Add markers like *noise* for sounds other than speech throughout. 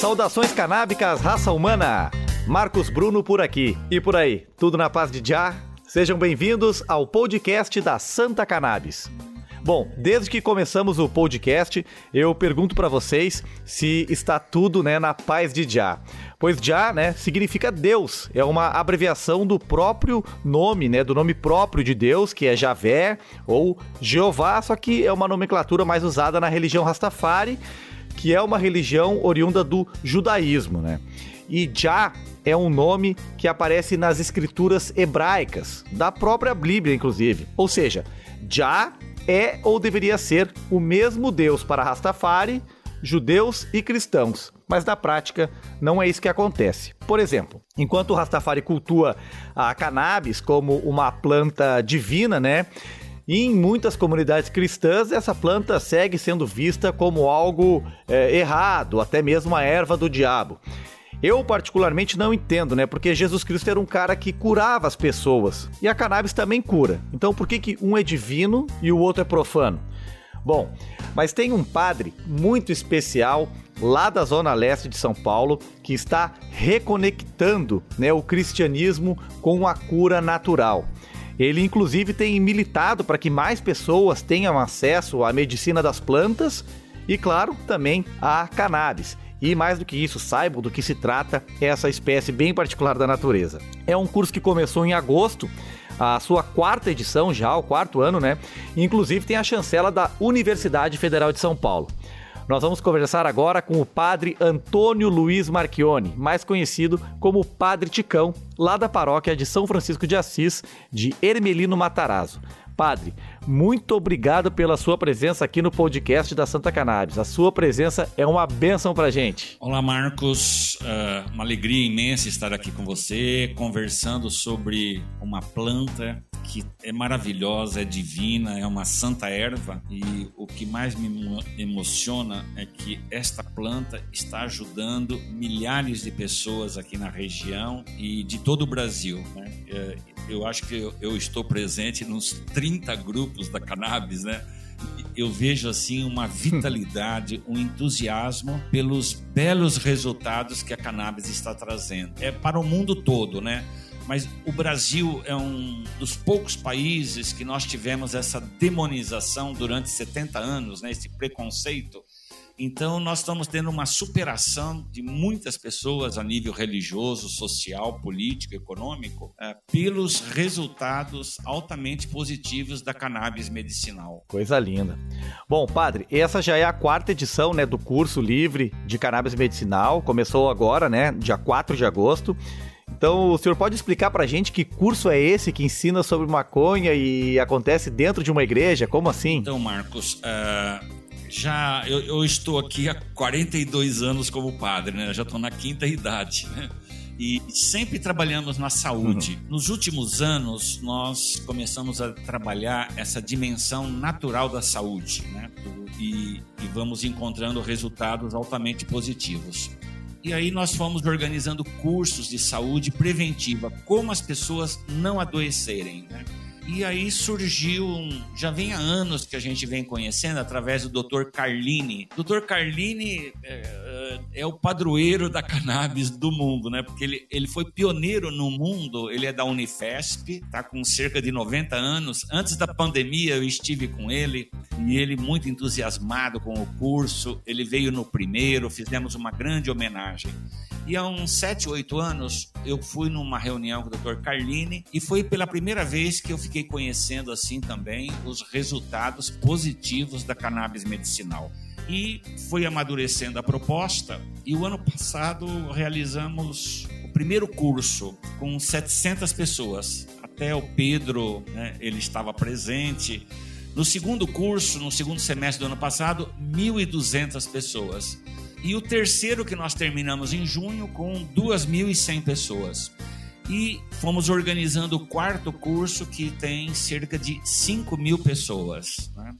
Saudações canábicas, raça humana! Marcos Bruno por aqui. E por aí, tudo na paz de Já? Sejam bem-vindos ao podcast da Santa Cannabis. Bom, desde que começamos o podcast, eu pergunto para vocês se está tudo, né, na paz de Já. Pois Já, né, significa Deus. É uma abreviação do próprio nome, né, do nome próprio de Deus, que é Javé ou Jeová, só que é uma nomenclatura mais usada na religião Rastafari, que é uma religião oriunda do judaísmo, né? E Já é um nome que aparece nas escrituras hebraicas, da própria Bíblia, inclusive. Ou seja, Já é ou deveria ser o mesmo Deus para Rastafari, judeus e cristãos. Mas na prática não é isso que acontece. Por exemplo, enquanto o Rastafari cultua a cannabis como uma planta divina, né? E em muitas comunidades cristãs, essa planta segue sendo vista como algo é, errado, até mesmo a erva do diabo. Eu, particularmente, não entendo, né? Porque Jesus Cristo era um cara que curava as pessoas. E a cannabis também cura. Então, por que, que um é divino e o outro é profano? Bom, mas tem um padre muito especial lá da zona leste de São Paulo que está reconectando né, o cristianismo com a cura natural. Ele, inclusive, tem militado para que mais pessoas tenham acesso à medicina das plantas e, claro, também à cannabis. E mais do que isso, saibam do que se trata essa espécie bem particular da natureza. É um curso que começou em agosto, a sua quarta edição já, o quarto ano, né? Inclusive tem a chancela da Universidade Federal de São Paulo. Nós vamos conversar agora com o padre Antônio Luiz Marchione, mais conhecido como Padre Ticão, lá da paróquia de São Francisco de Assis, de Ermelino Matarazzo. Padre, muito obrigado pela sua presença aqui no podcast da Santa Cannabis. A sua presença é uma benção pra gente. Olá, Marcos. Uh, uma alegria imensa estar aqui com você, conversando sobre uma planta que é maravilhosa, é divina, é uma santa erva. E o que mais me emociona é que esta planta está ajudando milhares de pessoas aqui na região e de todo o Brasil. Né? Eh, eu acho que eu, eu estou presente nos 30 grupos da cannabis, né? eu vejo assim uma vitalidade, um entusiasmo pelos belos resultados que a cannabis está trazendo. É para o mundo todo, né? Mas o Brasil é um dos poucos países que nós tivemos essa demonização durante 70 anos, né? Esse preconceito então, nós estamos tendo uma superação de muitas pessoas a nível religioso, social, político, econômico, é, pelos resultados altamente positivos da cannabis medicinal. Coisa linda. Bom, padre, essa já é a quarta edição né, do curso livre de cannabis medicinal. Começou agora, né, dia 4 de agosto. Então, o senhor pode explicar pra gente que curso é esse que ensina sobre maconha e acontece dentro de uma igreja? Como assim? Então, Marcos, uh, já eu, eu, estou aqui há 42 anos como padre, né? já estou na quinta idade, né? E sempre trabalhamos na saúde. Uhum. Nos últimos anos, nós começamos a trabalhar essa dimensão natural da saúde, né? E, e vamos encontrando resultados altamente positivos. E aí nós fomos organizando cursos de saúde preventiva, como as pessoas não adoecerem, né? E aí surgiu, um, já vem há anos que a gente vem conhecendo através do Dr. Carlini. Dr. Carlini é, é, o padroeiro da cannabis do mundo, né? Porque ele, ele foi pioneiro no mundo, ele é da Unifesp, tá com cerca de 90 anos. Antes da pandemia eu estive com ele e ele muito entusiasmado com o curso. Ele veio no primeiro, fizemos uma grande homenagem. E há uns 7, 8 anos eu fui numa reunião com o Dr. Carlini e foi pela primeira vez que eu fiquei conhecendo assim também os resultados positivos da cannabis medicinal. E foi amadurecendo a proposta e o ano passado realizamos o primeiro curso com 700 pessoas. Até o Pedro, né, ele estava presente. No segundo curso, no segundo semestre do ano passado, 1.200 pessoas. E o terceiro que nós terminamos em junho com 2.100 pessoas. E fomos organizando o quarto curso que tem cerca de 5 mil pessoas. Né?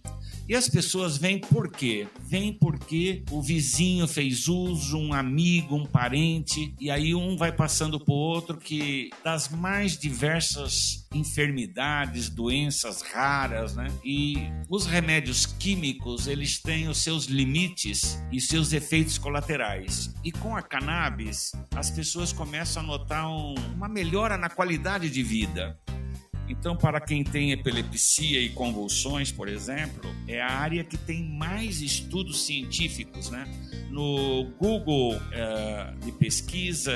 E as pessoas vêm por quê? Vêm porque o vizinho fez uso, um amigo, um parente, e aí um vai passando para o outro que das mais diversas enfermidades, doenças raras, né? E os remédios químicos, eles têm os seus limites e seus efeitos colaterais. E com a cannabis, as pessoas começam a notar um, uma melhora na qualidade de vida. Então, para quem tem epilepsia e convulsões, por exemplo, é a área que tem mais estudos científicos, né? No Google é, de pesquisa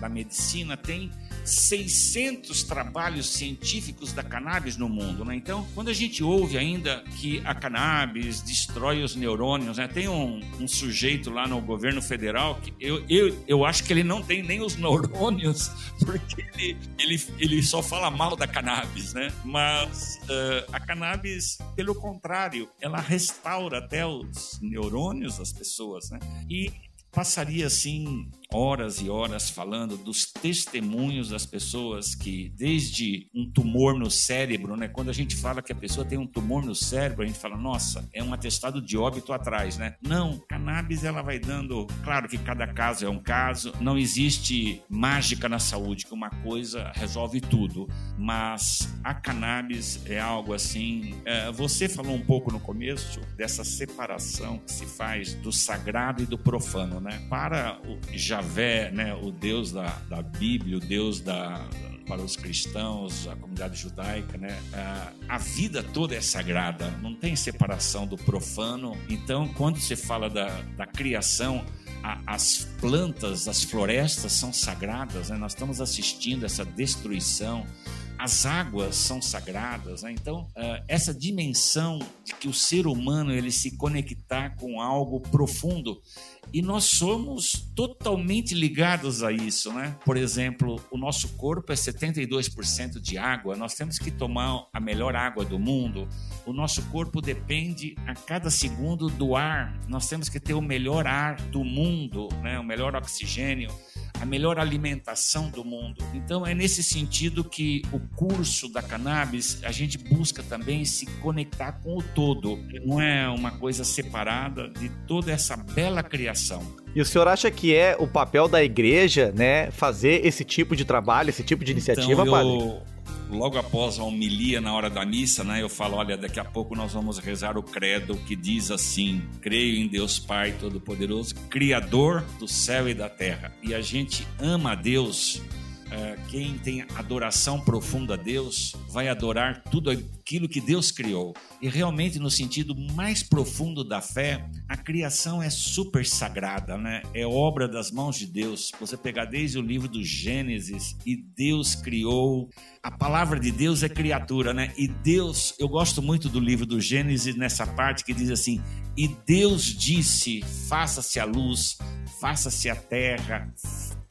da medicina tem 600 trabalhos científicos da cannabis no mundo, né? Então, quando a gente ouve ainda que a cannabis destrói os neurônios, né? Tem um, um sujeito lá no governo federal que eu, eu, eu acho que ele não tem nem os *laughs* neurônios, porque ele, ele, ele só fala mal da cannabis, né? Mas uh, a cannabis, pelo contrário, ela restaura até os neurônios das pessoas, né? E passaria assim horas e horas falando dos testemunhos das pessoas que, desde um tumor no cérebro, né? Quando a gente fala que a pessoa tem um tumor no cérebro, a gente fala, nossa, é um atestado de óbito atrás, né? Não, cannabis ela vai dando. Claro que cada caso é um caso, não existe mágica na saúde, que uma coisa resolve tudo, mas a cannabis é algo assim. É, você falou um pouco no começo dessa separação que se faz do sagrado e do profano, né? Para o já Javé, né, o Deus da, da Bíblia, o Deus da, para os cristãos, a comunidade judaica, né? A, vida toda é sagrada, não tem separação do profano. Então, quando você fala da, da criação, a, as plantas, as florestas são sagradas, né? Nós estamos assistindo essa destruição. As águas são sagradas, né? então uh, essa dimensão de que o ser humano ele se conectar com algo profundo e nós somos totalmente ligados a isso, né? Por exemplo, o nosso corpo é 72% de água, nós temos que tomar a melhor água do mundo. O nosso corpo depende a cada segundo do ar. Nós temos que ter o melhor ar do mundo, né? O melhor oxigênio a melhor alimentação do mundo. Então é nesse sentido que o curso da cannabis a gente busca também se conectar com o todo. Não é uma coisa separada de toda essa bela criação. E o senhor acha que é o papel da igreja, né, fazer esse tipo de trabalho, esse tipo de iniciativa, então, eu... padre? Logo após a homilia na hora da missa, né, eu falo, olha, daqui a pouco nós vamos rezar o credo que diz assim: creio em Deus Pai Todo-Poderoso, Criador do céu e da terra. E a gente ama a Deus quem tem adoração profunda a Deus vai adorar tudo aquilo que Deus criou. E realmente, no sentido mais profundo da fé, a criação é super sagrada, né? É obra das mãos de Deus. Você pegar desde o livro do Gênesis e Deus criou. A palavra de Deus é criatura, né? E Deus, eu gosto muito do livro do Gênesis nessa parte que diz assim: E Deus disse: faça-se a luz, faça-se a terra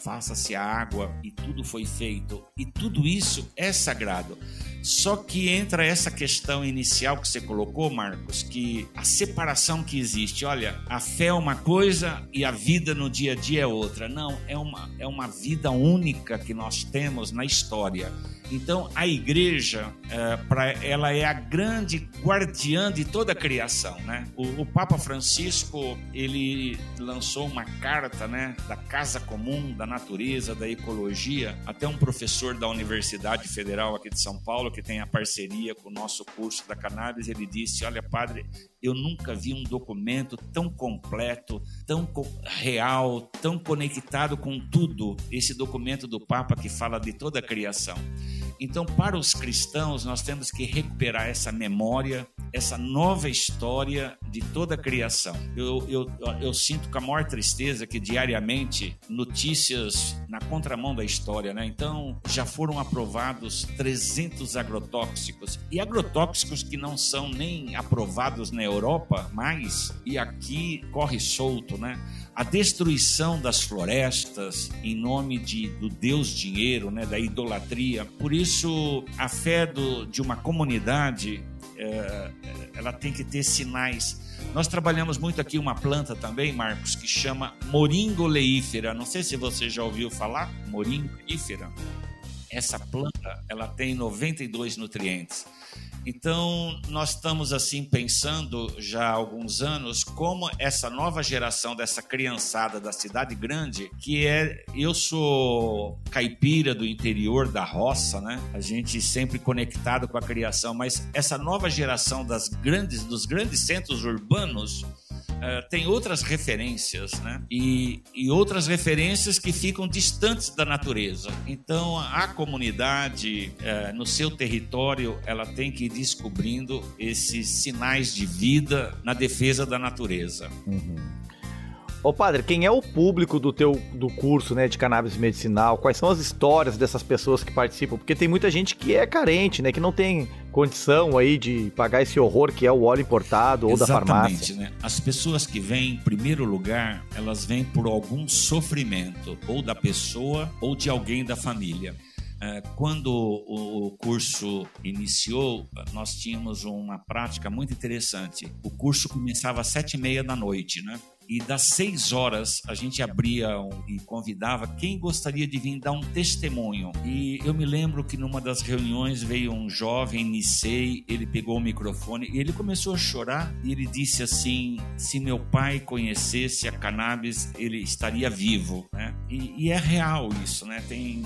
faça-se água e tudo foi feito. E tudo isso é sagrado. Só que entra essa questão inicial que você colocou, Marcos, que a separação que existe, olha, a fé é uma coisa e a vida no dia a dia é outra. Não, é uma, é uma vida única que nós temos na história. Então, a igreja, é, pra, ela é a grande guardiã de toda a criação, né? O, o, Papa Francisco, ele lançou uma carta, né, da casa comum, da natureza, da ecologia, até um professor da Universidade Federal aqui de São Paulo, que tem a parceria com o nosso curso da cannabis, ele disse, olha, padre, eu nunca vi um documento tão completo, tão real, tão conectado com tudo. Esse documento do Papa que fala de toda a criação. Então, para os cristãos, nós temos que recuperar essa memória, essa nova história de toda a criação. Eu, eu, eu sinto com a maior tristeza que diariamente notícias na contramão da história, né? Então, já foram aprovados 300 agrotóxicos e agrotóxicos que não são nem aprovados na Europa mais e aqui corre solto, né? a destruição das florestas em nome de, do Deus dinheiro, né, da idolatria. Por isso, a fé do, de uma comunidade ela tem que ter sinais. Nós trabalhamos muito aqui uma planta também, Marcos, que chama moringo leífera. Não sei se você já ouviu falar, moringo leífera. Essa planta, ela tem 92 nutrientes Então, nós estamos assim pensando já há alguns anos como essa nova geração dessa criançada da cidade grande, que é eu sou caipira do interior da roça, né? A gente sempre conectado com a criação, mas essa nova geração das grandes dos grandes centros urbanos uh, tem outras referências, né? E, e outras referências que ficam distantes da natureza. Então, a comunidade, uh, no seu território, ela tem que ir descobrindo esses sinais de vida na defesa da natureza. Uhum. Ô padre, quem é o público do teu do curso, né, de cannabis medicinal? Quais são as histórias dessas pessoas que participam? Porque tem muita gente que é carente, né, que não tem condição aí de pagar esse horror que é o óleo importado ou Exatamente, da farmácia. Né? As pessoas que vêm, em primeiro lugar, elas vêm por algum sofrimento, ou da pessoa ou de alguém da família. É, quando o curso iniciou, nós tínhamos uma prática muito interessante. O curso começava às sete e meia da noite, né? E das seis horas a gente abria e convidava quem gostaria de vir dar um testemunho. E eu me lembro que numa das reuniões veio um jovem, Nisei, ele pegou o microfone e ele começou a chorar e ele disse assim: se meu pai conhecesse a cannabis, ele estaria vivo. Né? E, e é real isso, né? Tem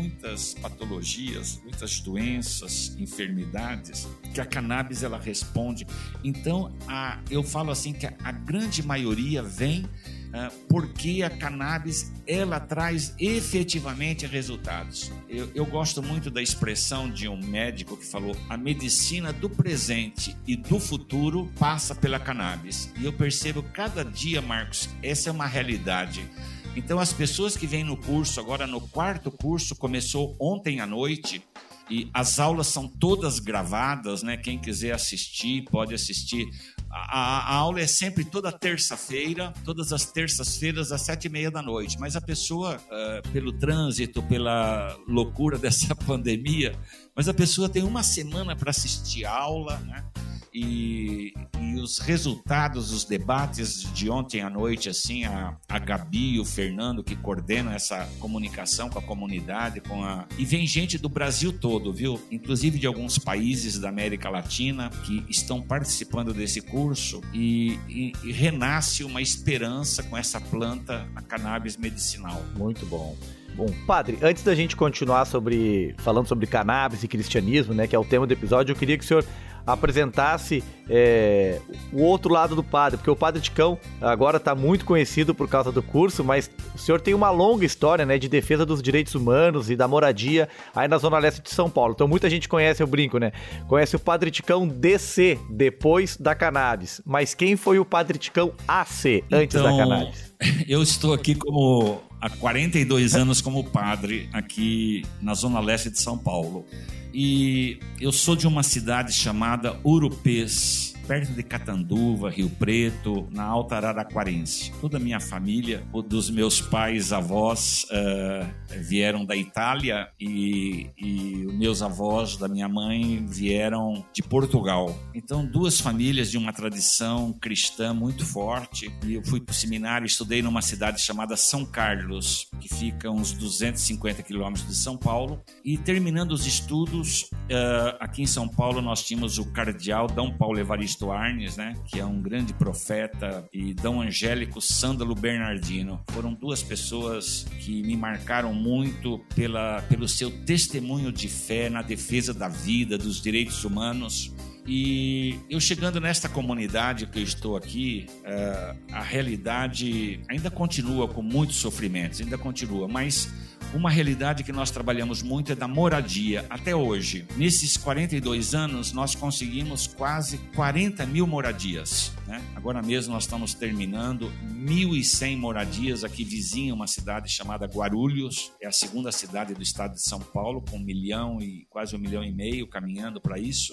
muitas patologias, muitas doenças, enfermidades que a cannabis ela responde. Então, a, eu falo assim que a, a grande maioria vem uh, porque a cannabis ela traz efetivamente resultados. Eu, eu gosto muito da expressão de um médico que falou: a medicina do presente e do futuro passa pela cannabis. E eu percebo cada dia, Marcos, essa é uma realidade. Então, as pessoas que vêm no curso, agora no quarto curso, começou ontem à noite, e as aulas são todas gravadas, né? Quem quiser assistir, pode assistir. A, a aula é sempre toda terça-feira, todas as terças-feiras, às sete e meia da noite. Mas a pessoa, uh, pelo trânsito, pela loucura *laughs* dessa pandemia, mas a pessoa tem uma semana para assistir aula, né? E, e, os resultados dos debates de ontem à noite, assim, a, a Gabi e o Fernando que coordenam essa comunicação com a comunidade, com a e vem gente do Brasil todo, viu? Inclusive de alguns países da América Latina que estão participando desse curso e, e, e renasce uma esperança com essa planta, a cannabis medicinal. Muito bom. Bom, padre, antes da gente continuar sobre falando sobre cannabis e cristianismo, né, que é o tema do episódio, eu queria que o senhor apresentasse é, o outro lado do padre, porque o padre Ticão agora está muito conhecido por causa do curso, mas o senhor tem uma longa história né, de defesa dos direitos humanos e da moradia aí na Zona Leste de São Paulo. Então muita gente conhece, eu brinco, né? Conhece o padre Ticão DC, depois da cannabis. Mas quem foi o padre Ticão AC, antes então, da cannabis? *laughs* Eu estou aqui como há 42 anos como padre aqui na Zona Leste de São Paulo. E eu sou de uma cidade chamada Urupês perto de Catanduva, Rio Preto, na Alta Araraquarense. Toda a minha família, dos meus pais, avós, uh, vieram da Itália e, e meus avós da minha mãe vieram de Portugal. Então, duas famílias de uma tradição cristã muito forte. E eu fui para o seminário, estudei numa cidade chamada São Carlos, que fica uns 250 quilômetros de São Paulo. E terminando os estudos, uh, aqui em São Paulo nós tínhamos o cardeal Dom Paulo Evaristo Arnes, né, que é um grande profeta, e Dom Angélico Sândalo Bernardino. Foram duas pessoas que me marcaram muito pela, pelo seu testemunho de fé na defesa da vida, dos direitos humanos. E eu chegando nesta comunidade que eu estou aqui, uh, a realidade ainda continua com muitos sofrimentos, ainda continua, mas uma realidade que nós trabalhamos muito é da moradia até hoje. Nesses 42 anos, nós conseguimos quase 40 mil moradias. Né? Agora mesmo nós estamos terminando 1.100 moradias aqui vizinha, uma cidade chamada Guarulhos. É a segunda cidade do estado de São Paulo, com um milhão e quase um milhão e meio caminhando para isso.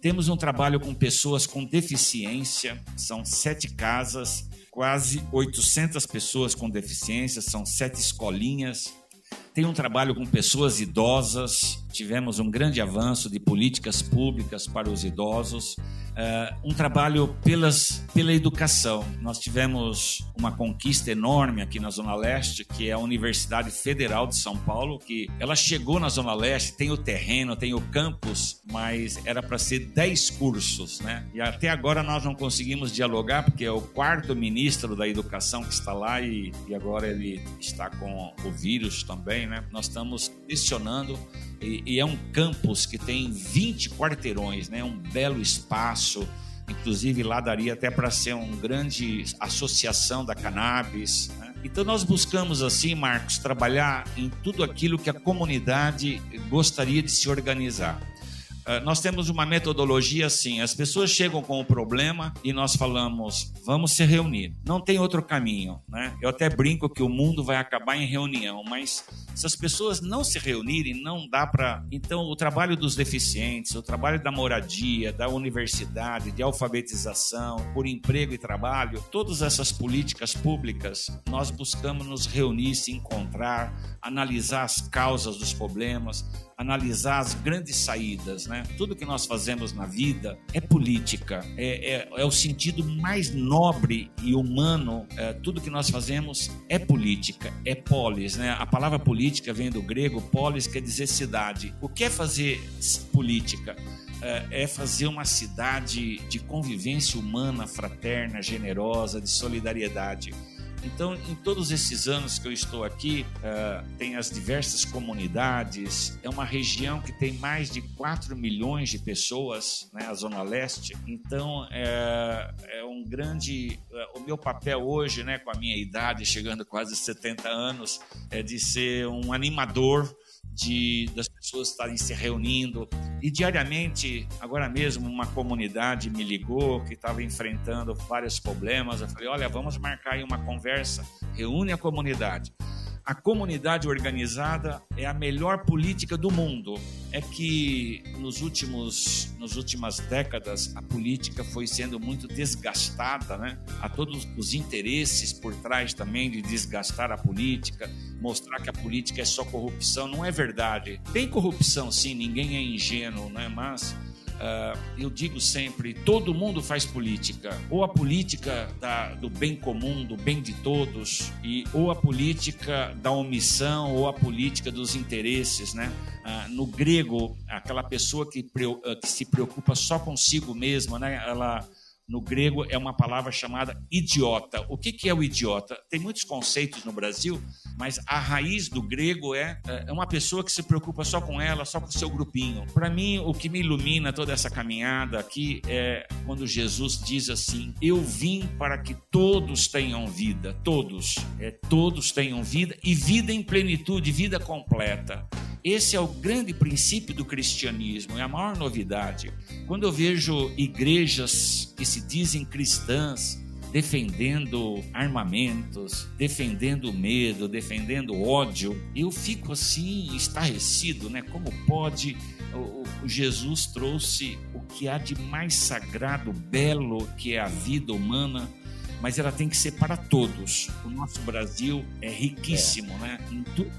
Temos um trabalho com pessoas com deficiência, são sete casas, quase 800 pessoas com deficiência, são sete escolinhas tem um trabalho com pessoas idosas, tivemos um grande avanço de políticas públicas para os idosos, uh, um trabalho pelas, pela educação. Nós tivemos uma conquista enorme aqui na Zona Leste, que é a Universidade Federal de São Paulo, que ela chegou na Zona Leste, tem o terreno, tem o campus, mas era para ser 10 cursos, né? E até agora nós não conseguimos dialogar, porque é o quarto ministro da Educação que está lá e, e agora ele está com o vírus também, né? Nós estamos questionando e, e, é um campus que tem 20 quarteirões, né? Um belo espaço. Inclusive lá daria até para ser uma grande associação da cannabis. Né? Então nós buscamos assim, Marcos, trabalhar em tudo aquilo que a comunidade gostaria de se organizar. Uh, nós temos uma metodologia assim: as pessoas chegam com o problema e nós falamos, vamos se reunir. Não tem outro caminho, né? Eu até brinco que o mundo vai acabar em reunião, mas se as pessoas não se reunirem, não dá para. Então, o trabalho dos deficientes, o trabalho da moradia, da universidade, de alfabetização, por emprego e trabalho, todas essas políticas públicas, nós buscamos nos reunir, se encontrar, analisar as causas dos problemas, analisar as grandes saídas, né? Tudo que nós fazemos na vida é política, é, é, é o sentido mais nobre e humano. É, tudo que nós fazemos é política, é polis, né? A palavra política vem do grego polis, quer dizer cidade. O que é fazer política? É, é fazer uma cidade de convivência humana, fraterna, generosa, de solidariedade. Então, em todos esses anos que eu estou aqui, uh, tem as diversas comunidades. É uma região que tem mais de 4 milhões de pessoas, né, a Zona Leste. Então, é, é um grande. Uh, o meu papel hoje, né, com a minha idade, chegando quase a 70 anos, é de ser um animador de das pessoas estarem se reunindo. E diariamente, agora mesmo uma comunidade me ligou que estava enfrentando vários problemas. Eu falei: "Olha, vamos marcar aí uma conversa, reúne a comunidade" a comunidade organizada é a melhor política do mundo. É que nos últimos, nas últimas décadas a política foi sendo muito desgastada, né? Há todos os interesses por trás também de desgastar a política, mostrar que a política é só corrupção. Não é verdade. Tem corrupção, sim. Ninguém é ingênuo, né? Mas Uh, eu digo sempre: todo mundo faz política, ou a política da, do bem comum, do bem de todos, e ou a política da omissão, ou a política dos interesses, né? Uh, no grego, aquela pessoa que, uh, que se preocupa só consigo mesma, né? Ela no grego é uma palavra chamada idiota. O que, que é o idiota? Tem muitos conceitos no Brasil, mas a raiz do grego é, é uma pessoa que se preocupa só com ela, só com o seu grupinho. Para mim, o que me ilumina toda essa caminhada aqui é quando Jesus diz assim: Eu vim para que todos tenham vida, todos, é, todos tenham vida e vida em plenitude, vida completa. Esse é o grande princípio do cristianismo, é a maior novidade. Quando eu vejo igrejas que se dizem cristãs defendendo armamentos, defendendo medo, defendendo ódio, eu fico assim estarrecido, né? Como pode o, o Jesus trouxe o que há de mais sagrado, belo, que é a vida humana, mas ela tem que ser para todos. O nosso Brasil é riquíssimo, é. né? Em tudo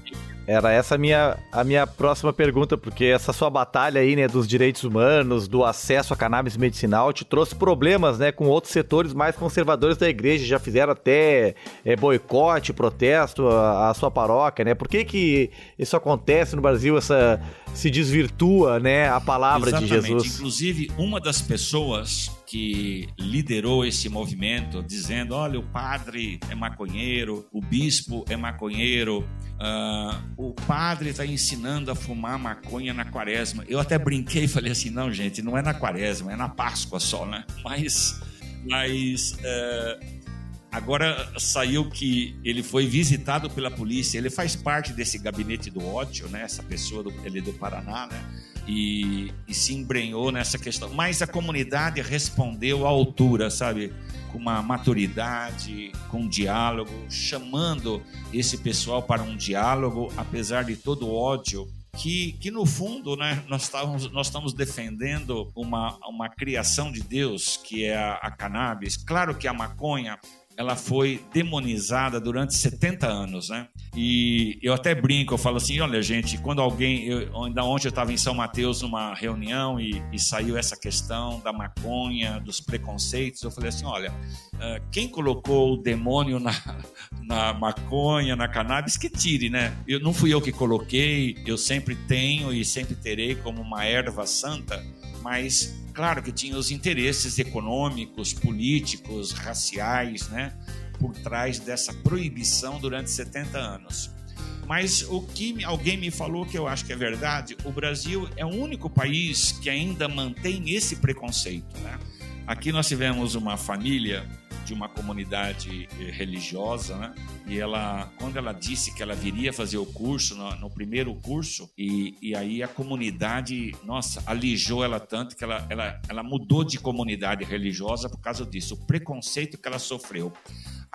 era essa a minha, a minha próxima pergunta, porque essa sua batalha aí, né, dos direitos humanos, do acesso à cannabis medicinal, te trouxe problemas, né, com outros setores mais conservadores da igreja, já fizeram até é, boicote, protesto à, à, sua paróquia, né? Por que que isso acontece no Brasil, essa se desvirtua, né, a palavra Exatamente. de Jesus? Inclusive, uma das pessoas que liderou esse movimento, dizendo: olha, o padre é maconheiro, o bispo é maconheiro, uh, o padre está ensinando a fumar maconha na quaresma. Eu até brinquei e falei assim: não, gente, não é na quaresma, é na Páscoa só, né? Mas, mas uh, Agora saiu que ele foi visitado pela polícia. Ele faz parte desse gabinete do ódio, né? Essa pessoa do, ele é do Paraná, né? E, e se embrenhou nessa questão. Mas a comunidade respondeu à altura, sabe? Com uma maturidade, com um diálogo, chamando esse pessoal para um diálogo, apesar de todo o ódio que, que no fundo né, nós, estamos, nós estamos defendendo uma, uma criação de Deus, que é a, a cannabis. Claro que a maconha ela foi demonizada durante 70 anos, né? E eu até brinco, eu falo assim, olha gente, quando alguém, eu, ainda ontem eu estava em São Mateus numa reunião e, e, saiu essa questão da maconha, dos preconceitos, eu falei assim, olha, uh, quem colocou o demônio na, na maconha, na cannabis, que tire, né? Eu, não fui eu que coloquei, eu sempre tenho e sempre terei como uma erva santa, mas claro que tinha os interesses econômicos, políticos, raciais, né, por trás dessa proibição durante 70 anos. Mas o que alguém me falou que eu acho que é verdade, o Brasil é o único país que ainda mantém esse preconceito, né? Aqui nós tivemos uma família de uma comunidade eh, religiosa, né? E ela, quando ela disse que ela viria fazer o curso, no, no primeiro curso, e, e aí a comunidade, nossa, alijou ela tanto que ela, ela, ela mudou de comunidade religiosa por causa disso, o preconceito que ela sofreu.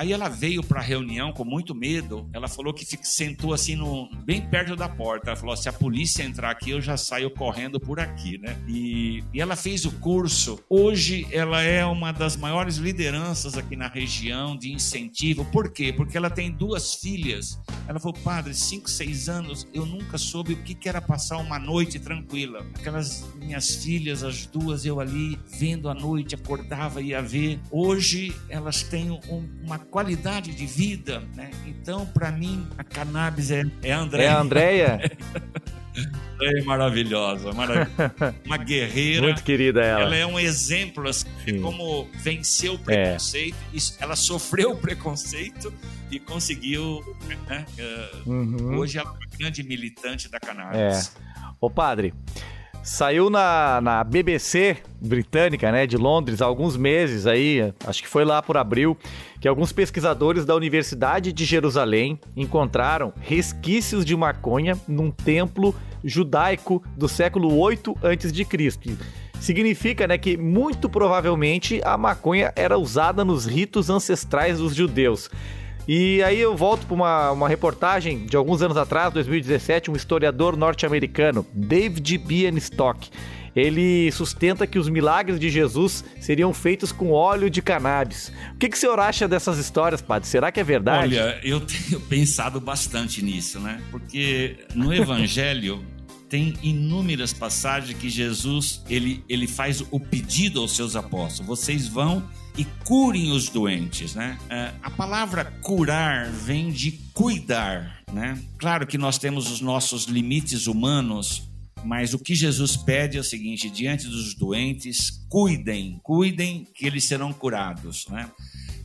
Aí ela veio para a reunião com muito medo. Ela falou que sentou assim no, bem perto da porta. Ela falou: se a polícia entrar aqui, eu já saio correndo por aqui, né? E, e ela fez o curso. Hoje ela é uma das maiores lideranças aqui na região de incentivo. Por quê? Porque ela tem duas filhas. Ela falou: padre, cinco, seis anos, eu nunca soube o que era passar uma noite tranquila. Aquelas minhas filhas, as duas, eu ali vendo a noite, acordava e ia ver. Hoje elas têm um, uma qualidade de vida, né? Então, para mim, a cannabis é, é a Andréia. É a *laughs* Andréia? é maravilhosa, maravilhosa. Uma guerreira. Muito querida ela. Ela é um exemplo assim, de como venceu o preconceito. É. Ela sofreu o preconceito e conseguiu. Né? Uhum. Hoje ela é uma grande militante da cannabis. É. Ô padre, Saiu na, na BBC britânica, né, de Londres, há alguns meses aí, acho que foi lá por abril, que alguns pesquisadores da Universidade de Jerusalém encontraram resquícios de maconha num templo judaico do século 8 a.C. Significa, né, que muito provavelmente a maconha era usada nos ritos ancestrais dos judeus. E aí eu volto para uma, uma reportagem de alguns anos atrás, 2017, um historiador norte-americano, David Bienstock. Ele sustenta que os milagres de Jesus seriam feitos com óleo de cannabis. O que, que o senhor acha dessas histórias, padre? Será que é verdade? Olha, eu tenho *laughs* pensado bastante nisso, né? Porque no Evangelho tem inúmeras passagens que Jesus ele, ele faz o pedido aos seus apóstolos: vocês vão e curem os doentes, né? É, a palavra curar vem de cuidar, né? Claro que nós temos os nossos limites humanos, mas o que Jesus pede é o seguinte: diante dos doentes, cuidem, cuidem que eles serão curados, né?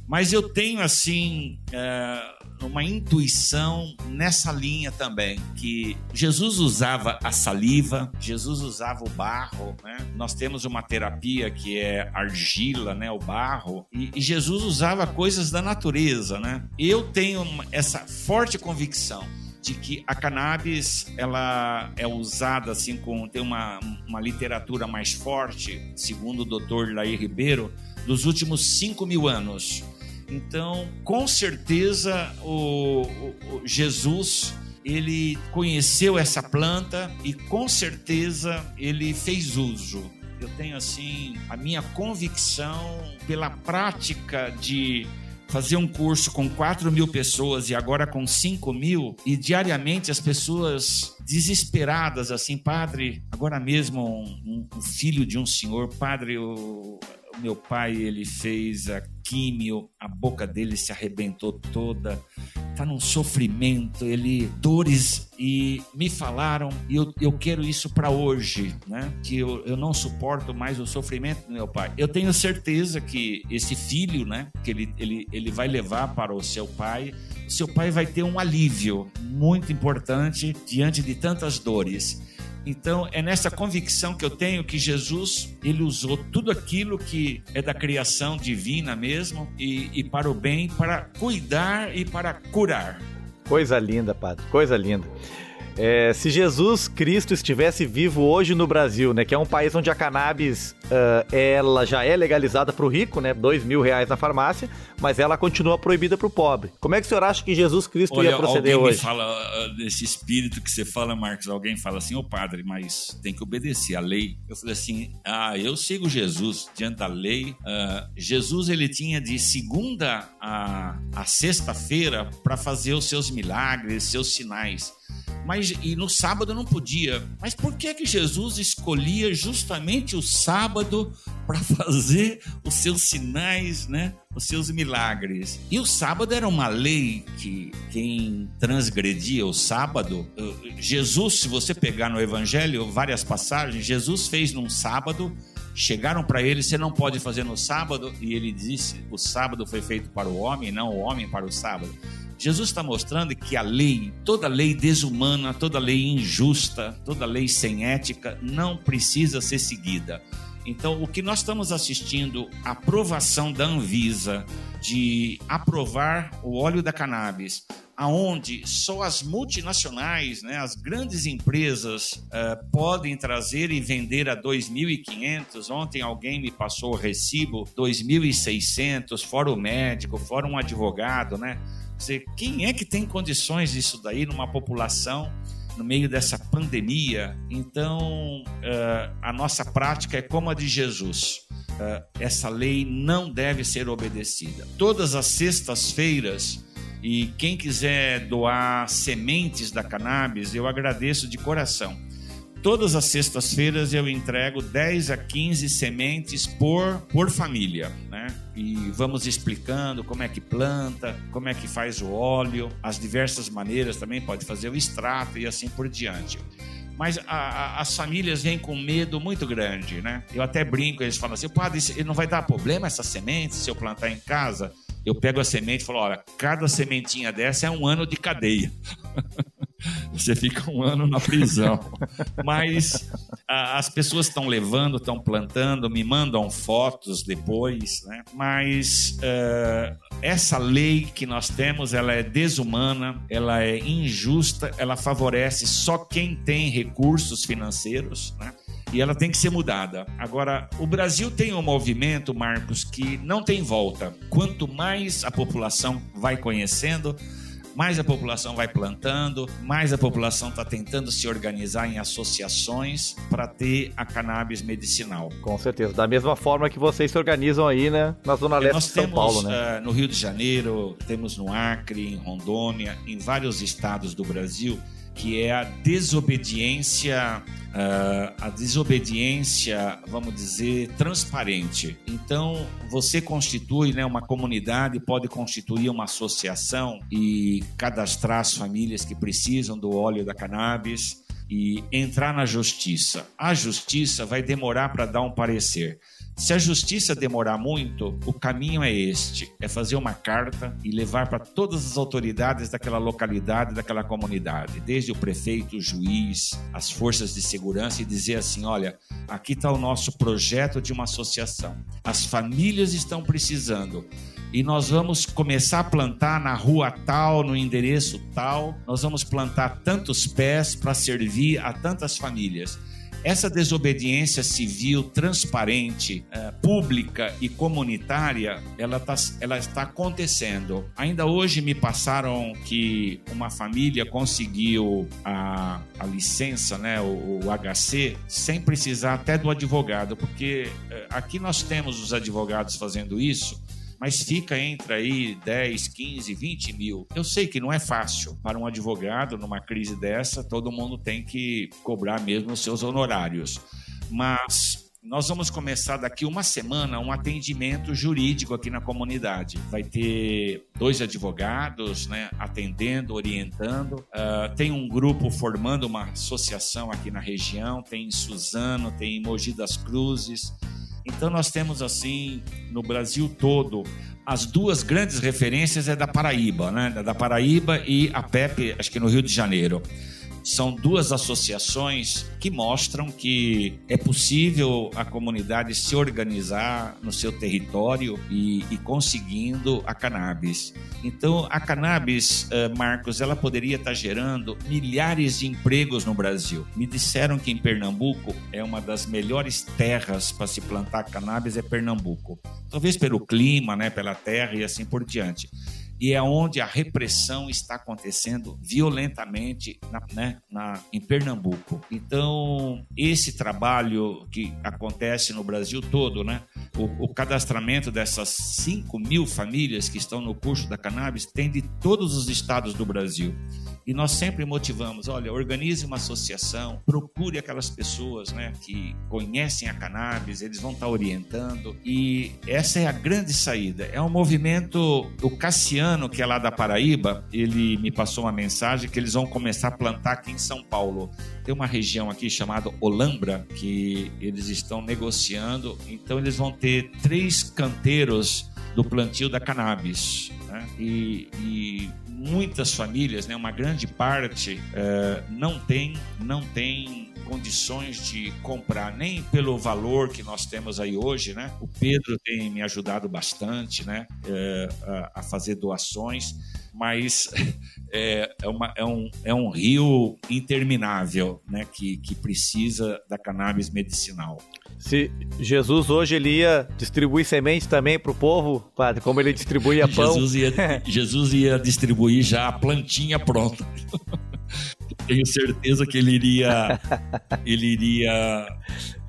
Mas eu tenho assim é, uma intuição nessa linha também, que Jesus usava a saliva, Jesus usava o barro, né? Nós temos uma terapia que é argila, né? O barro, e, Jesus usava coisas da natureza, né? Eu tenho essa forte convicção de que a cannabis ela é usada assim com tem uma, uma literatura mais forte, segundo o Dr. Laí Ribeiro, dos últimos 5 mil anos. Então, com certeza, o, o, o Jesus ele conheceu essa planta e com certeza ele fez uso. Eu tenho assim a minha convicção pela prática de fazer um curso com 4 mil pessoas e agora com 5 mil, e diariamente as pessoas desesperadas, assim, padre, agora mesmo um, um filho de um senhor, padre, o, o meu pai ele fez a químio, a boca dele se arrebentou toda, tá num sofrimento, ele dores e me falaram e eu, eu quero isso para hoje, né? Que eu, eu não suporto mais o sofrimento do meu pai. Eu tenho certeza que esse filho, né? Que ele, ele, ele vai levar para o seu pai seu pai vai ter um alívio muito importante diante de tantas dores. Então, é nessa convicção que eu tenho que Jesus, ele usou tudo aquilo que é da criação divina mesmo e, e para o bem, para cuidar e para curar. Coisa linda, padre, coisa linda. É, se Jesus Cristo estivesse vivo hoje no Brasil, né, que é um país onde a cannabis uh, ela já é legalizada para o rico, né, dois mil reais na farmácia, mas ela continua proibida para o pobre. Como é que o senhor acha que Jesus Cristo Olha, ia proceder alguém hoje? Me fala uh, desse espírito que você fala, Marcos. Alguém fala assim, ô padre, mas tem que obedecer à lei. Eu falei assim, ah, eu sigo Jesus diante da lei. Uh, Jesus ele tinha de segunda a, a sexta-feira para fazer os seus milagres, seus sinais. Mas e no sábado não podia. Mas por que que Jesus escolhia justamente o sábado para *laughs* fazer os seus sinais, né? Os seus milagres. E o sábado era uma lei que quem transgredia o sábado, Jesus, se você pegar no evangelho várias passagens, Jesus fez num sábado chegaram para ele, você não pode fazer no sábado, e ele disse: o sábado foi feito para o homem, não o homem para o sábado. Jesus está mostrando que a lei, toda lei desumana, toda lei injusta, toda lei sem ética, não precisa ser seguida. Então, o que nós estamos assistindo, a aprovação da Anvisa de aprovar o óleo da cannabis, aonde só as multinacionais, né, as grandes empresas uh, podem trazer e vender a 2.500. Ontem alguém me passou o recibo 2.600, fora o médico, fora um advogado, né? Dizer, quem é que tem condições disso daí numa população no meio dessa pandemia? Então, uh, a nossa prática é como a de Jesus. Uh, essa lei não deve ser obedecida. Todas as sextas-feiras, e quem quiser doar sementes da cannabis, eu agradeço de coração todas as sextas-feiras eu entrego 10 a 15 sementes por, por família, né? E vamos explicando como é que planta, como é que faz o óleo, as diversas maneiras também pode fazer o extrato e assim por diante. Mas a, a, as famílias vêm com medo muito grande, né? Eu até brinco, eles falam assim, padre, não vai dar problema essa semente se eu plantar em casa? Eu pego a semente e falo, olha, cada sementinha dessa é um ano de cadeia. *laughs* você fica um ano na prisão. *laughs* Mas as pessoas estão levando, estão plantando, me mandam fotos depois, né? Mas uh, essa lei que nós temos, ela é desumana, ela é injusta, ela favorece só quem tem recursos financeiros, né? e ela tem que ser mudada. Agora, o Brasil tem um movimento, Marcos, que não tem volta. Quanto mais a população vai conhecendo, mais a população vai plantando, mais a população está tentando se organizar em associações para ter a cannabis medicinal. Com certeza. Da mesma forma que vocês se organizam aí, né, na Zona Leste de São temos, Paulo, né? Uh, no Rio de Janeiro, temos no Acre, em Rondônia, em vários estados do Brasil, que é a desobediência Uh, a desobediência, vamos dizer, transparente. Então, você constitui né, uma comunidade, pode constituir uma associação e cadastrar as famílias que precisam do óleo da cannabis e entrar na justiça. A justiça vai demorar para dar um parecer. Se a justiça demorar muito, o caminho é este: é fazer uma carta e levar para todas as autoridades daquela localidade, daquela comunidade, desde o prefeito, o juiz, as forças de segurança, e dizer assim: olha, aqui está o nosso projeto de uma associação. As famílias estão precisando e nós vamos começar a plantar na rua tal, no endereço tal. Nós vamos plantar tantos pés para servir a tantas famílias. Essa desobediência civil transparente, é, pública e comunitária, ela, tá, ela está acontecendo. Ainda hoje me passaram que uma família conseguiu a, a licença, né, o, o HC, sem precisar até do advogado, porque é, aqui nós temos os advogados fazendo isso mas fica entre aí 10, 15, 20 mil. Eu sei que não é fácil para um advogado numa crise dessa, todo mundo tem que cobrar mesmo os seus honorários. Mas nós vamos começar daqui uma semana um atendimento jurídico aqui na comunidade. Vai ter dois advogados, né, atendendo, orientando. Uh, tem um grupo formando uma associação aqui na região. Tem em Suzano, tem em Mogi das Cruzes. Então nós temos assim no Brasil todo as duas grandes referências é da Paraíba, né? Da Paraíba e a Pepe, acho que no Rio de Janeiro. São duas associações que mostram que é possível a comunidade se organizar no seu território e, e conseguindo a cannabis. Então, a cannabis, eh, Marcos, ela poderia estar gerando milhares de empregos no Brasil. Me disseram que em Pernambuco é uma das melhores terras para se plantar cannabis é Pernambuco. Talvez pelo clima, né, pela terra e assim por diante e é onde a repressão está acontecendo violentamente na, né, na, em Pernambuco. Então, esse trabalho que acontece no Brasil todo, né, o, o, cadastramento dessas 5 mil famílias que estão no curso da cannabis tem de todos os estados do Brasil. E nós sempre motivamos, olha, organize uma associação, procure aquelas pessoas né, que conhecem a cannabis, eles vão estar orientando. E essa é a grande saída. É um movimento, o Cassiano, que é lá da Paraíba, ele me passou uma mensagem que eles vão começar a plantar aqui em São Paulo. Tem uma região aqui chamada Olambra, que eles estão negociando, então eles vão ter três canteiros do plantio da cannabis. Né? E, e muitas famílias, né, uma grande parte, é, não tem, não tem condições de comprar nem pelo valor que nós temos aí hoje, né? O Pedro tem me ajudado bastante, né, é, a, a, fazer doações, mas *laughs* é, é, uma, é, um, é um rio interminável, né, que, que precisa da cannabis medicinal. Se Jesus hoje ele ia distribuir sementes também para o povo, padre, como ele distribuía *laughs* pão. Jesus ia, *laughs* Jesus ia distribuir já a plantinha pronta. Tenho certeza que ele iria, ele iria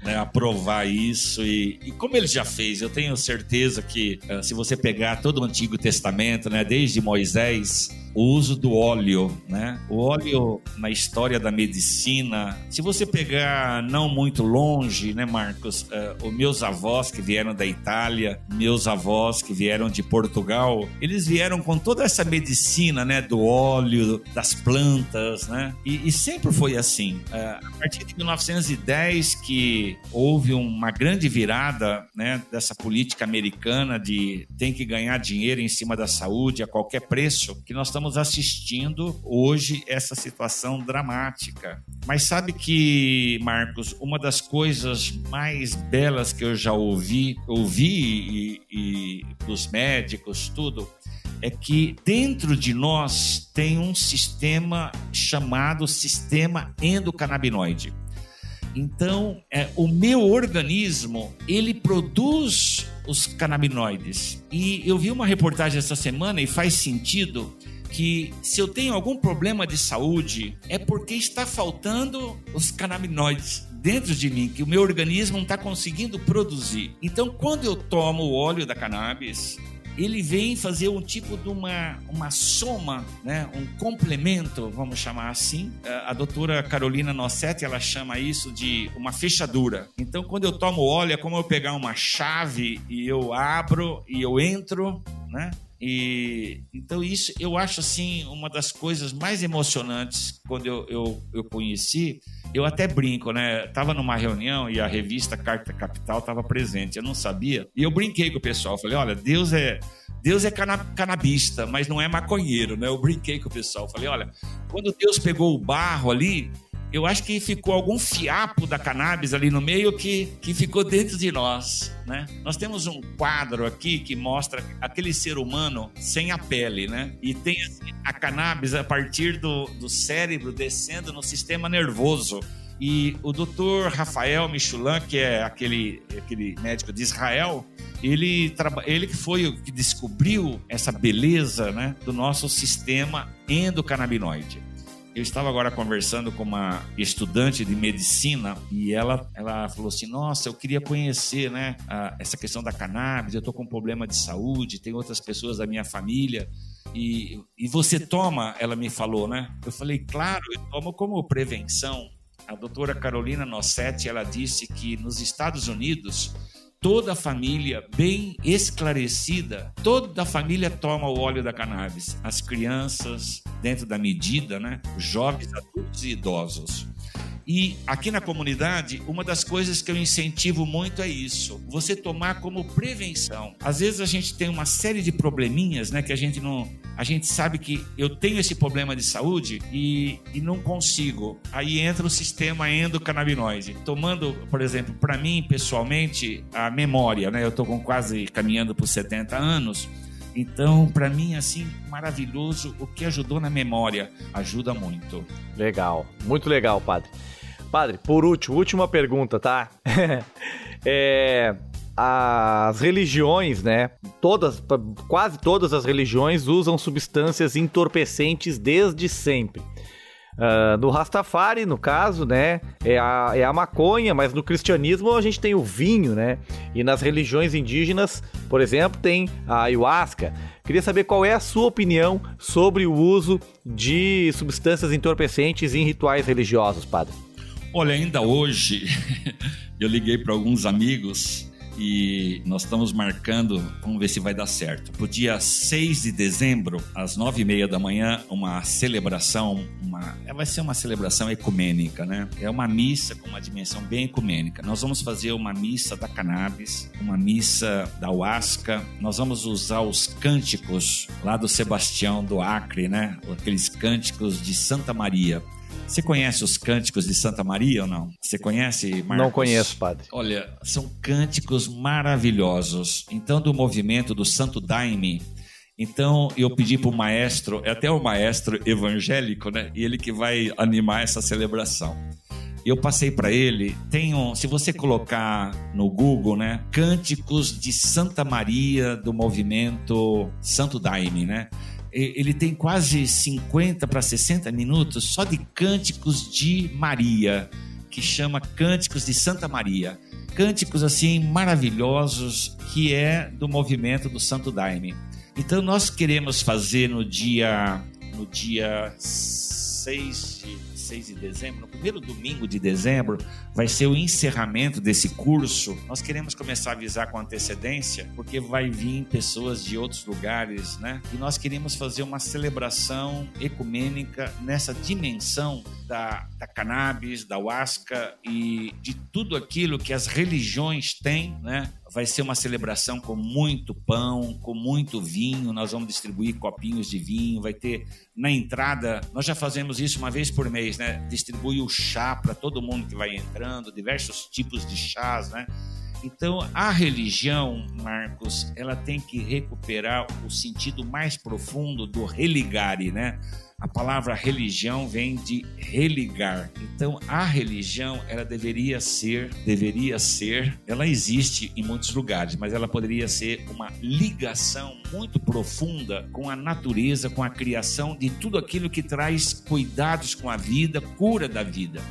né, aprovar isso e, e, como ele já fez, eu tenho certeza que uh, se você pegar todo o Antigo Testamento, né, desde Moisés, o uso do óleo, né? O óleo na história da medicina, se você pegar não muito longe, né, Marcos, uh, os meus avós que vieram da Itália, meus avós que vieram de Portugal, eles vieram com toda essa medicina, né, do óleo, das plantas, né? E, e sempre foi assim. Uh, a partir de 1910 que houve uma grande virada, né, dessa política americana de tem que ganhar dinheiro em cima da saúde a qualquer preço, que nós estamos estamos assistindo hoje essa situação dramática. Mas sabe que, Marcos, uma das coisas mais belas que eu já ouvi, ouvi e, e dos médicos, tudo, é que dentro de nós tem um sistema chamado sistema endocannabinoide. Então, é, o meu organismo, ele produz os canabinoides. E eu vi uma reportagem essa semana e faz sentido que se eu tenho algum problema de saúde, é porque está faltando os canabinoides dentro de mim, que o meu organismo não está conseguindo produzir. Então, quando eu tomo o óleo da cannabis, ele vem fazer um tipo de uma, uma soma, né? um complemento, vamos chamar assim. A doutora Carolina Nossetti, ela chama isso de uma fechadura. Então, quando eu tomo óleo, é como eu pegar uma chave e eu abro e eu entro, né? E então isso eu acho assim uma das coisas mais emocionantes quando eu, eu, eu conheci. Eu até brinco, né? Tava numa reunião e a revista Carta Capital estava presente. Eu não sabia e eu brinquei com o pessoal. Falei, olha, Deus é Deus é canabista, mas não é maconheiro, né? Eu brinquei com o pessoal. Falei, olha, quando Deus pegou o barro ali, eu acho que ficou algum fiapo da cannabis ali no meio que, que ficou dentro de nós, né? Nós temos um quadro aqui que mostra aquele ser humano sem a pele, né? E tem assim, a cannabis a partir do, do cérebro descendo no sistema nervoso. E o doutor Rafael Michulan, que é aquele, aquele médico de Israel, ele, ele que foi o que descobriu essa beleza né, do nosso sistema endocannabinoide. Eu estava agora conversando com uma estudante de medicina e ela, ela falou assim: Nossa, eu queria conhecer né, a, essa questão da cannabis. Eu estou com um problema de saúde, tem outras pessoas da minha família. E, e você toma, ela me falou, né? Eu falei, claro, eu tomo como prevenção. A doutora Carolina Nossetti, ela disse que nos Estados Unidos toda a família bem esclarecida, toda a família toma o óleo da cannabis. As crianças, dentro da medida, né? Jovens, adultos e idosos. E aqui na comunidade, uma das coisas que eu incentivo muito é isso: você tomar como prevenção. Às vezes a gente tem uma série de probleminhas, né, que a gente não, a gente sabe que eu tenho esse problema de saúde e, e não consigo. Aí entra o sistema endocannabinoide. Tomando, por exemplo, para mim pessoalmente, a memória, né? Eu tô com quase caminhando por 70 anos. Então, para mim, assim, maravilhoso. O que ajudou na memória ajuda muito. Legal, muito legal, padre. Padre, por último, última pergunta, tá? *laughs* é, as religiões, né? Todas, quase todas as religiões usam substâncias entorpecentes desde sempre. Uh, no Rastafari, no caso, né, é a, é a maconha, mas no cristianismo a gente tem o vinho, né? E nas religiões indígenas, por exemplo, tem a ayahuasca. Queria saber qual é a sua opinião sobre o uso de substâncias entorpecentes em rituais religiosos, padre. Olha, ainda hoje *laughs* eu liguei para alguns amigos e nós estamos marcando, vamos ver se vai dar certo. Para o dia 6 de dezembro, às 9 e meia da manhã, uma celebração, uma, é, vai ser uma celebração ecumênica, né? É uma missa com uma dimensão bem ecumênica. Nós vamos fazer uma missa da cannabis, uma missa da huasca, nós vamos usar os cânticos lá do Sebastião do Acre, né? Aqueles cânticos de Santa Maria. Você conhece os cânticos de Santa Maria ou não? Você conhece, Marcos? Não conheço, padre. Olha, são cânticos maravilhosos. Então, do movimento do Santo Daime. Então, eu pedi para o maestro, é até o maestro evangélico, né? E ele que vai animar essa celebração. Eu passei para ele, tem um, se você colocar no Google, né, cânticos de Santa Maria do movimento Santo Daime, né? Ele tem quase 50 para 60 minutos só de cânticos de Maria, que chama Cânticos de Santa Maria. Cânticos assim maravilhosos que é do movimento do Santo Daime. Então nós queremos fazer no dia no dia 6 de 6 de dezembro, no primeiro domingo de dezembro, vai ser o encerramento desse curso. Nós queremos começar a avisar com antecedência, porque vai vir pessoas de outros lugares, né? E nós queremos fazer uma celebração ecumênica nessa dimensão da, da cannabis, da huasca e de tudo aquilo que as religiões têm, né? Vai ser uma celebração com muito pão, com muito vinho. Nós vamos distribuir copinhos de vinho. Vai ter na entrada, nós já fazemos isso uma vez por mês, né? Distribui o chá para todo mundo que vai entrando, diversos tipos de chás, né? Então, a religião, Marcos, ela tem que recuperar o sentido mais profundo do religare, né? A palavra religião vem de religar. Então, a religião, ela deveria ser, deveria ser, ela existe em muitos lugares, mas ela poderia ser uma ligação muito profunda com a natureza, com a criação de tudo aquilo que traz cuidados com a vida, cura da vida.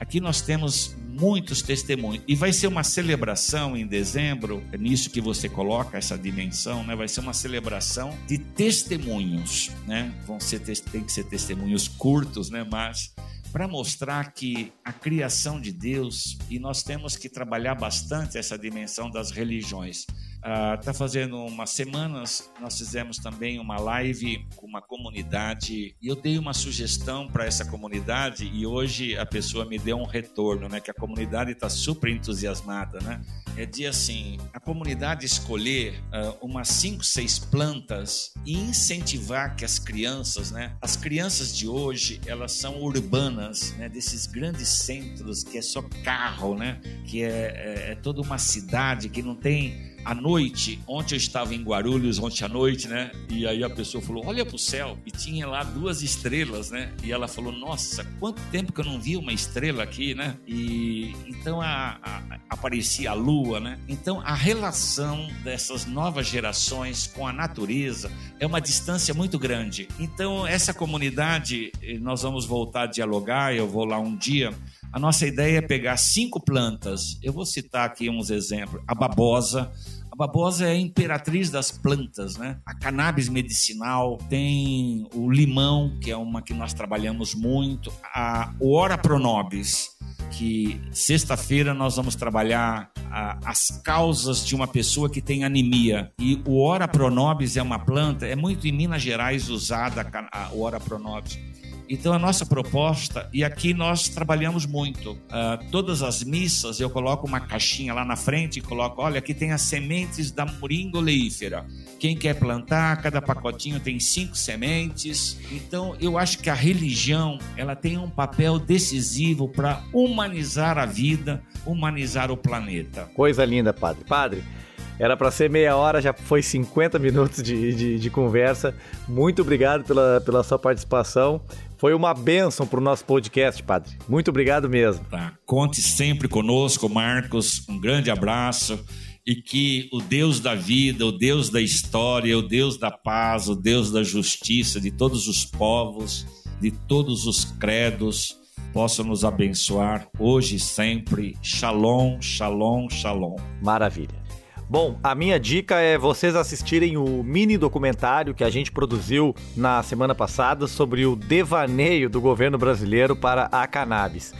Aqui nós temos muitos testemunhos. E vai ser uma celebração em dezembro, é nisso que você coloca essa dimensão, né? Vai ser uma celebração de testemunhos, né? Vão ser tem que ser testemunhos curtos, né? Mas para mostrar que a criação de Deus e nós temos que trabalhar bastante essa dimensão das religiões. Está uh, fazendo umas semanas, nós fizemos também uma live com uma comunidade e eu dei uma sugestão para essa comunidade e hoje a pessoa me deu um retorno, né? Que a comunidade está super entusiasmada, né? É de assim, a comunidade escolher uh, umas cinco, seis plantas e incentivar que as crianças, né? As crianças de hoje, elas são urbanas, né? Desses grandes centros que é só carro, né? Que é, é, é toda uma cidade que não tem à noite, ontem eu estava em Guarulhos, ontem à noite, né? E aí a pessoa falou: Olha para o céu, e tinha lá duas estrelas, né? E ela falou: Nossa, quanto tempo que eu não vi uma estrela aqui, né? E então a, a, aparecia a lua, né? Então a relação dessas novas gerações com a natureza é uma distância muito grande. Então, essa comunidade, eh, nós vamos voltar a dialogar, eu vou lá um dia. A nossa ideia é pegar cinco plantas. Eu vou citar aqui uns exemplos: a babosa, a babosa é a imperatriz das plantas, né? A cannabis medicinal, tem o limão, que é uma que nós trabalhamos muito, a, o ora pronobis, que sexta-feira nós vamos trabalhar a, as causas de uma pessoa que tem anemia. E o ora pronobis é uma planta, é muito em Minas Gerais usada a, a, ora pronobis Então a nossa proposta, e aqui nós trabalhamos muito, uh, todas as missas eu coloco uma caixinha lá na frente e coloco, olha, aqui tem as sementes da moringa oleífera. Quem quer plantar, cada pacotinho tem cinco sementes. Então eu acho que a religião ela tem um papel decisivo para humanizar a vida, humanizar o planeta. Coisa linda, padre. Padre, era para ser meia hora, já foi 50 minutos de, de, de, conversa. Muito obrigado pela, pela sua participação. Foi uma bênção para o nosso podcast, padre. Muito obrigado mesmo. Tá. Conte sempre conosco, Marcos. Um grande abraço. E que o Deus da vida, o Deus da história, o Deus da paz, o Deus da justiça de todos os povos, de todos os credos, possa nos abençoar hoje e sempre. Shalom, shalom, shalom. Maravilha. Bom, a minha dica é vocês assistirem o mini documentário que a gente produziu na semana passada sobre o devaneio do governo brasileiro para a cannabis.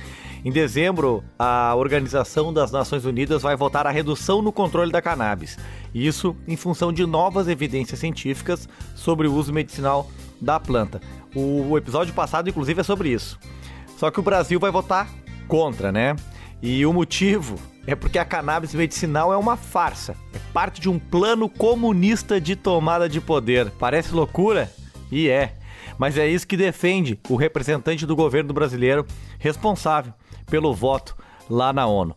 Em dezembro, a Organização das Nações Unidas vai votar a redução no controle da cannabis. Isso em função de novas evidências científicas sobre o uso medicinal da planta. O episódio passado, inclusive, é sobre isso. Só que o Brasil vai votar contra, né? E o motivo é porque a cannabis medicinal é uma farsa. É parte de um plano comunista de tomada de poder. Parece loucura? E é. Mas é isso que defende o representante do governo brasileiro responsável pelo voto lá na ONU.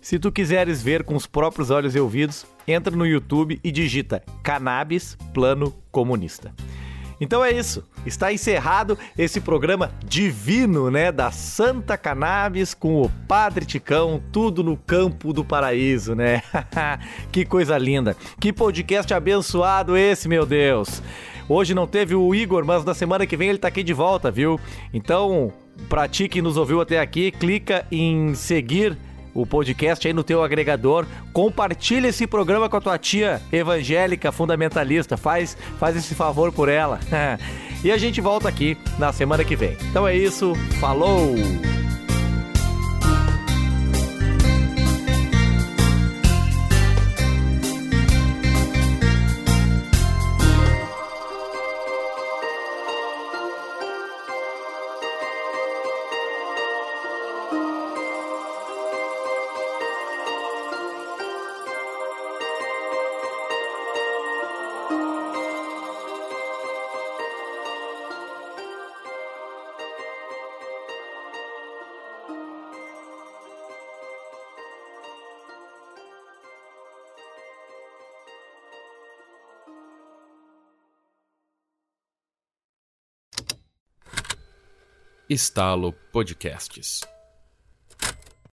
Se tu quiseres ver com os próprios olhos e ouvidos, entra no YouTube e digita Cannabis Plano Comunista. Então é isso. Está encerrado esse programa divino, né, da Santa Cannabis com o Padre Ticão, tudo no campo do paraíso, né? *laughs* que coisa linda. Que podcast abençoado esse, meu Deus. Hoje não teve o Igor, mas na semana que vem ele tá aqui de volta, viu? Então, pra ti que nos ouviu até aqui, clica em seguir o podcast aí no teu agregador. Compartilha esse programa com a tua tia evangélica fundamentalista. Faz, faz esse favor por ela. *laughs* e a gente volta aqui na semana que vem. Então é isso. Falou! Estalo Podcasts.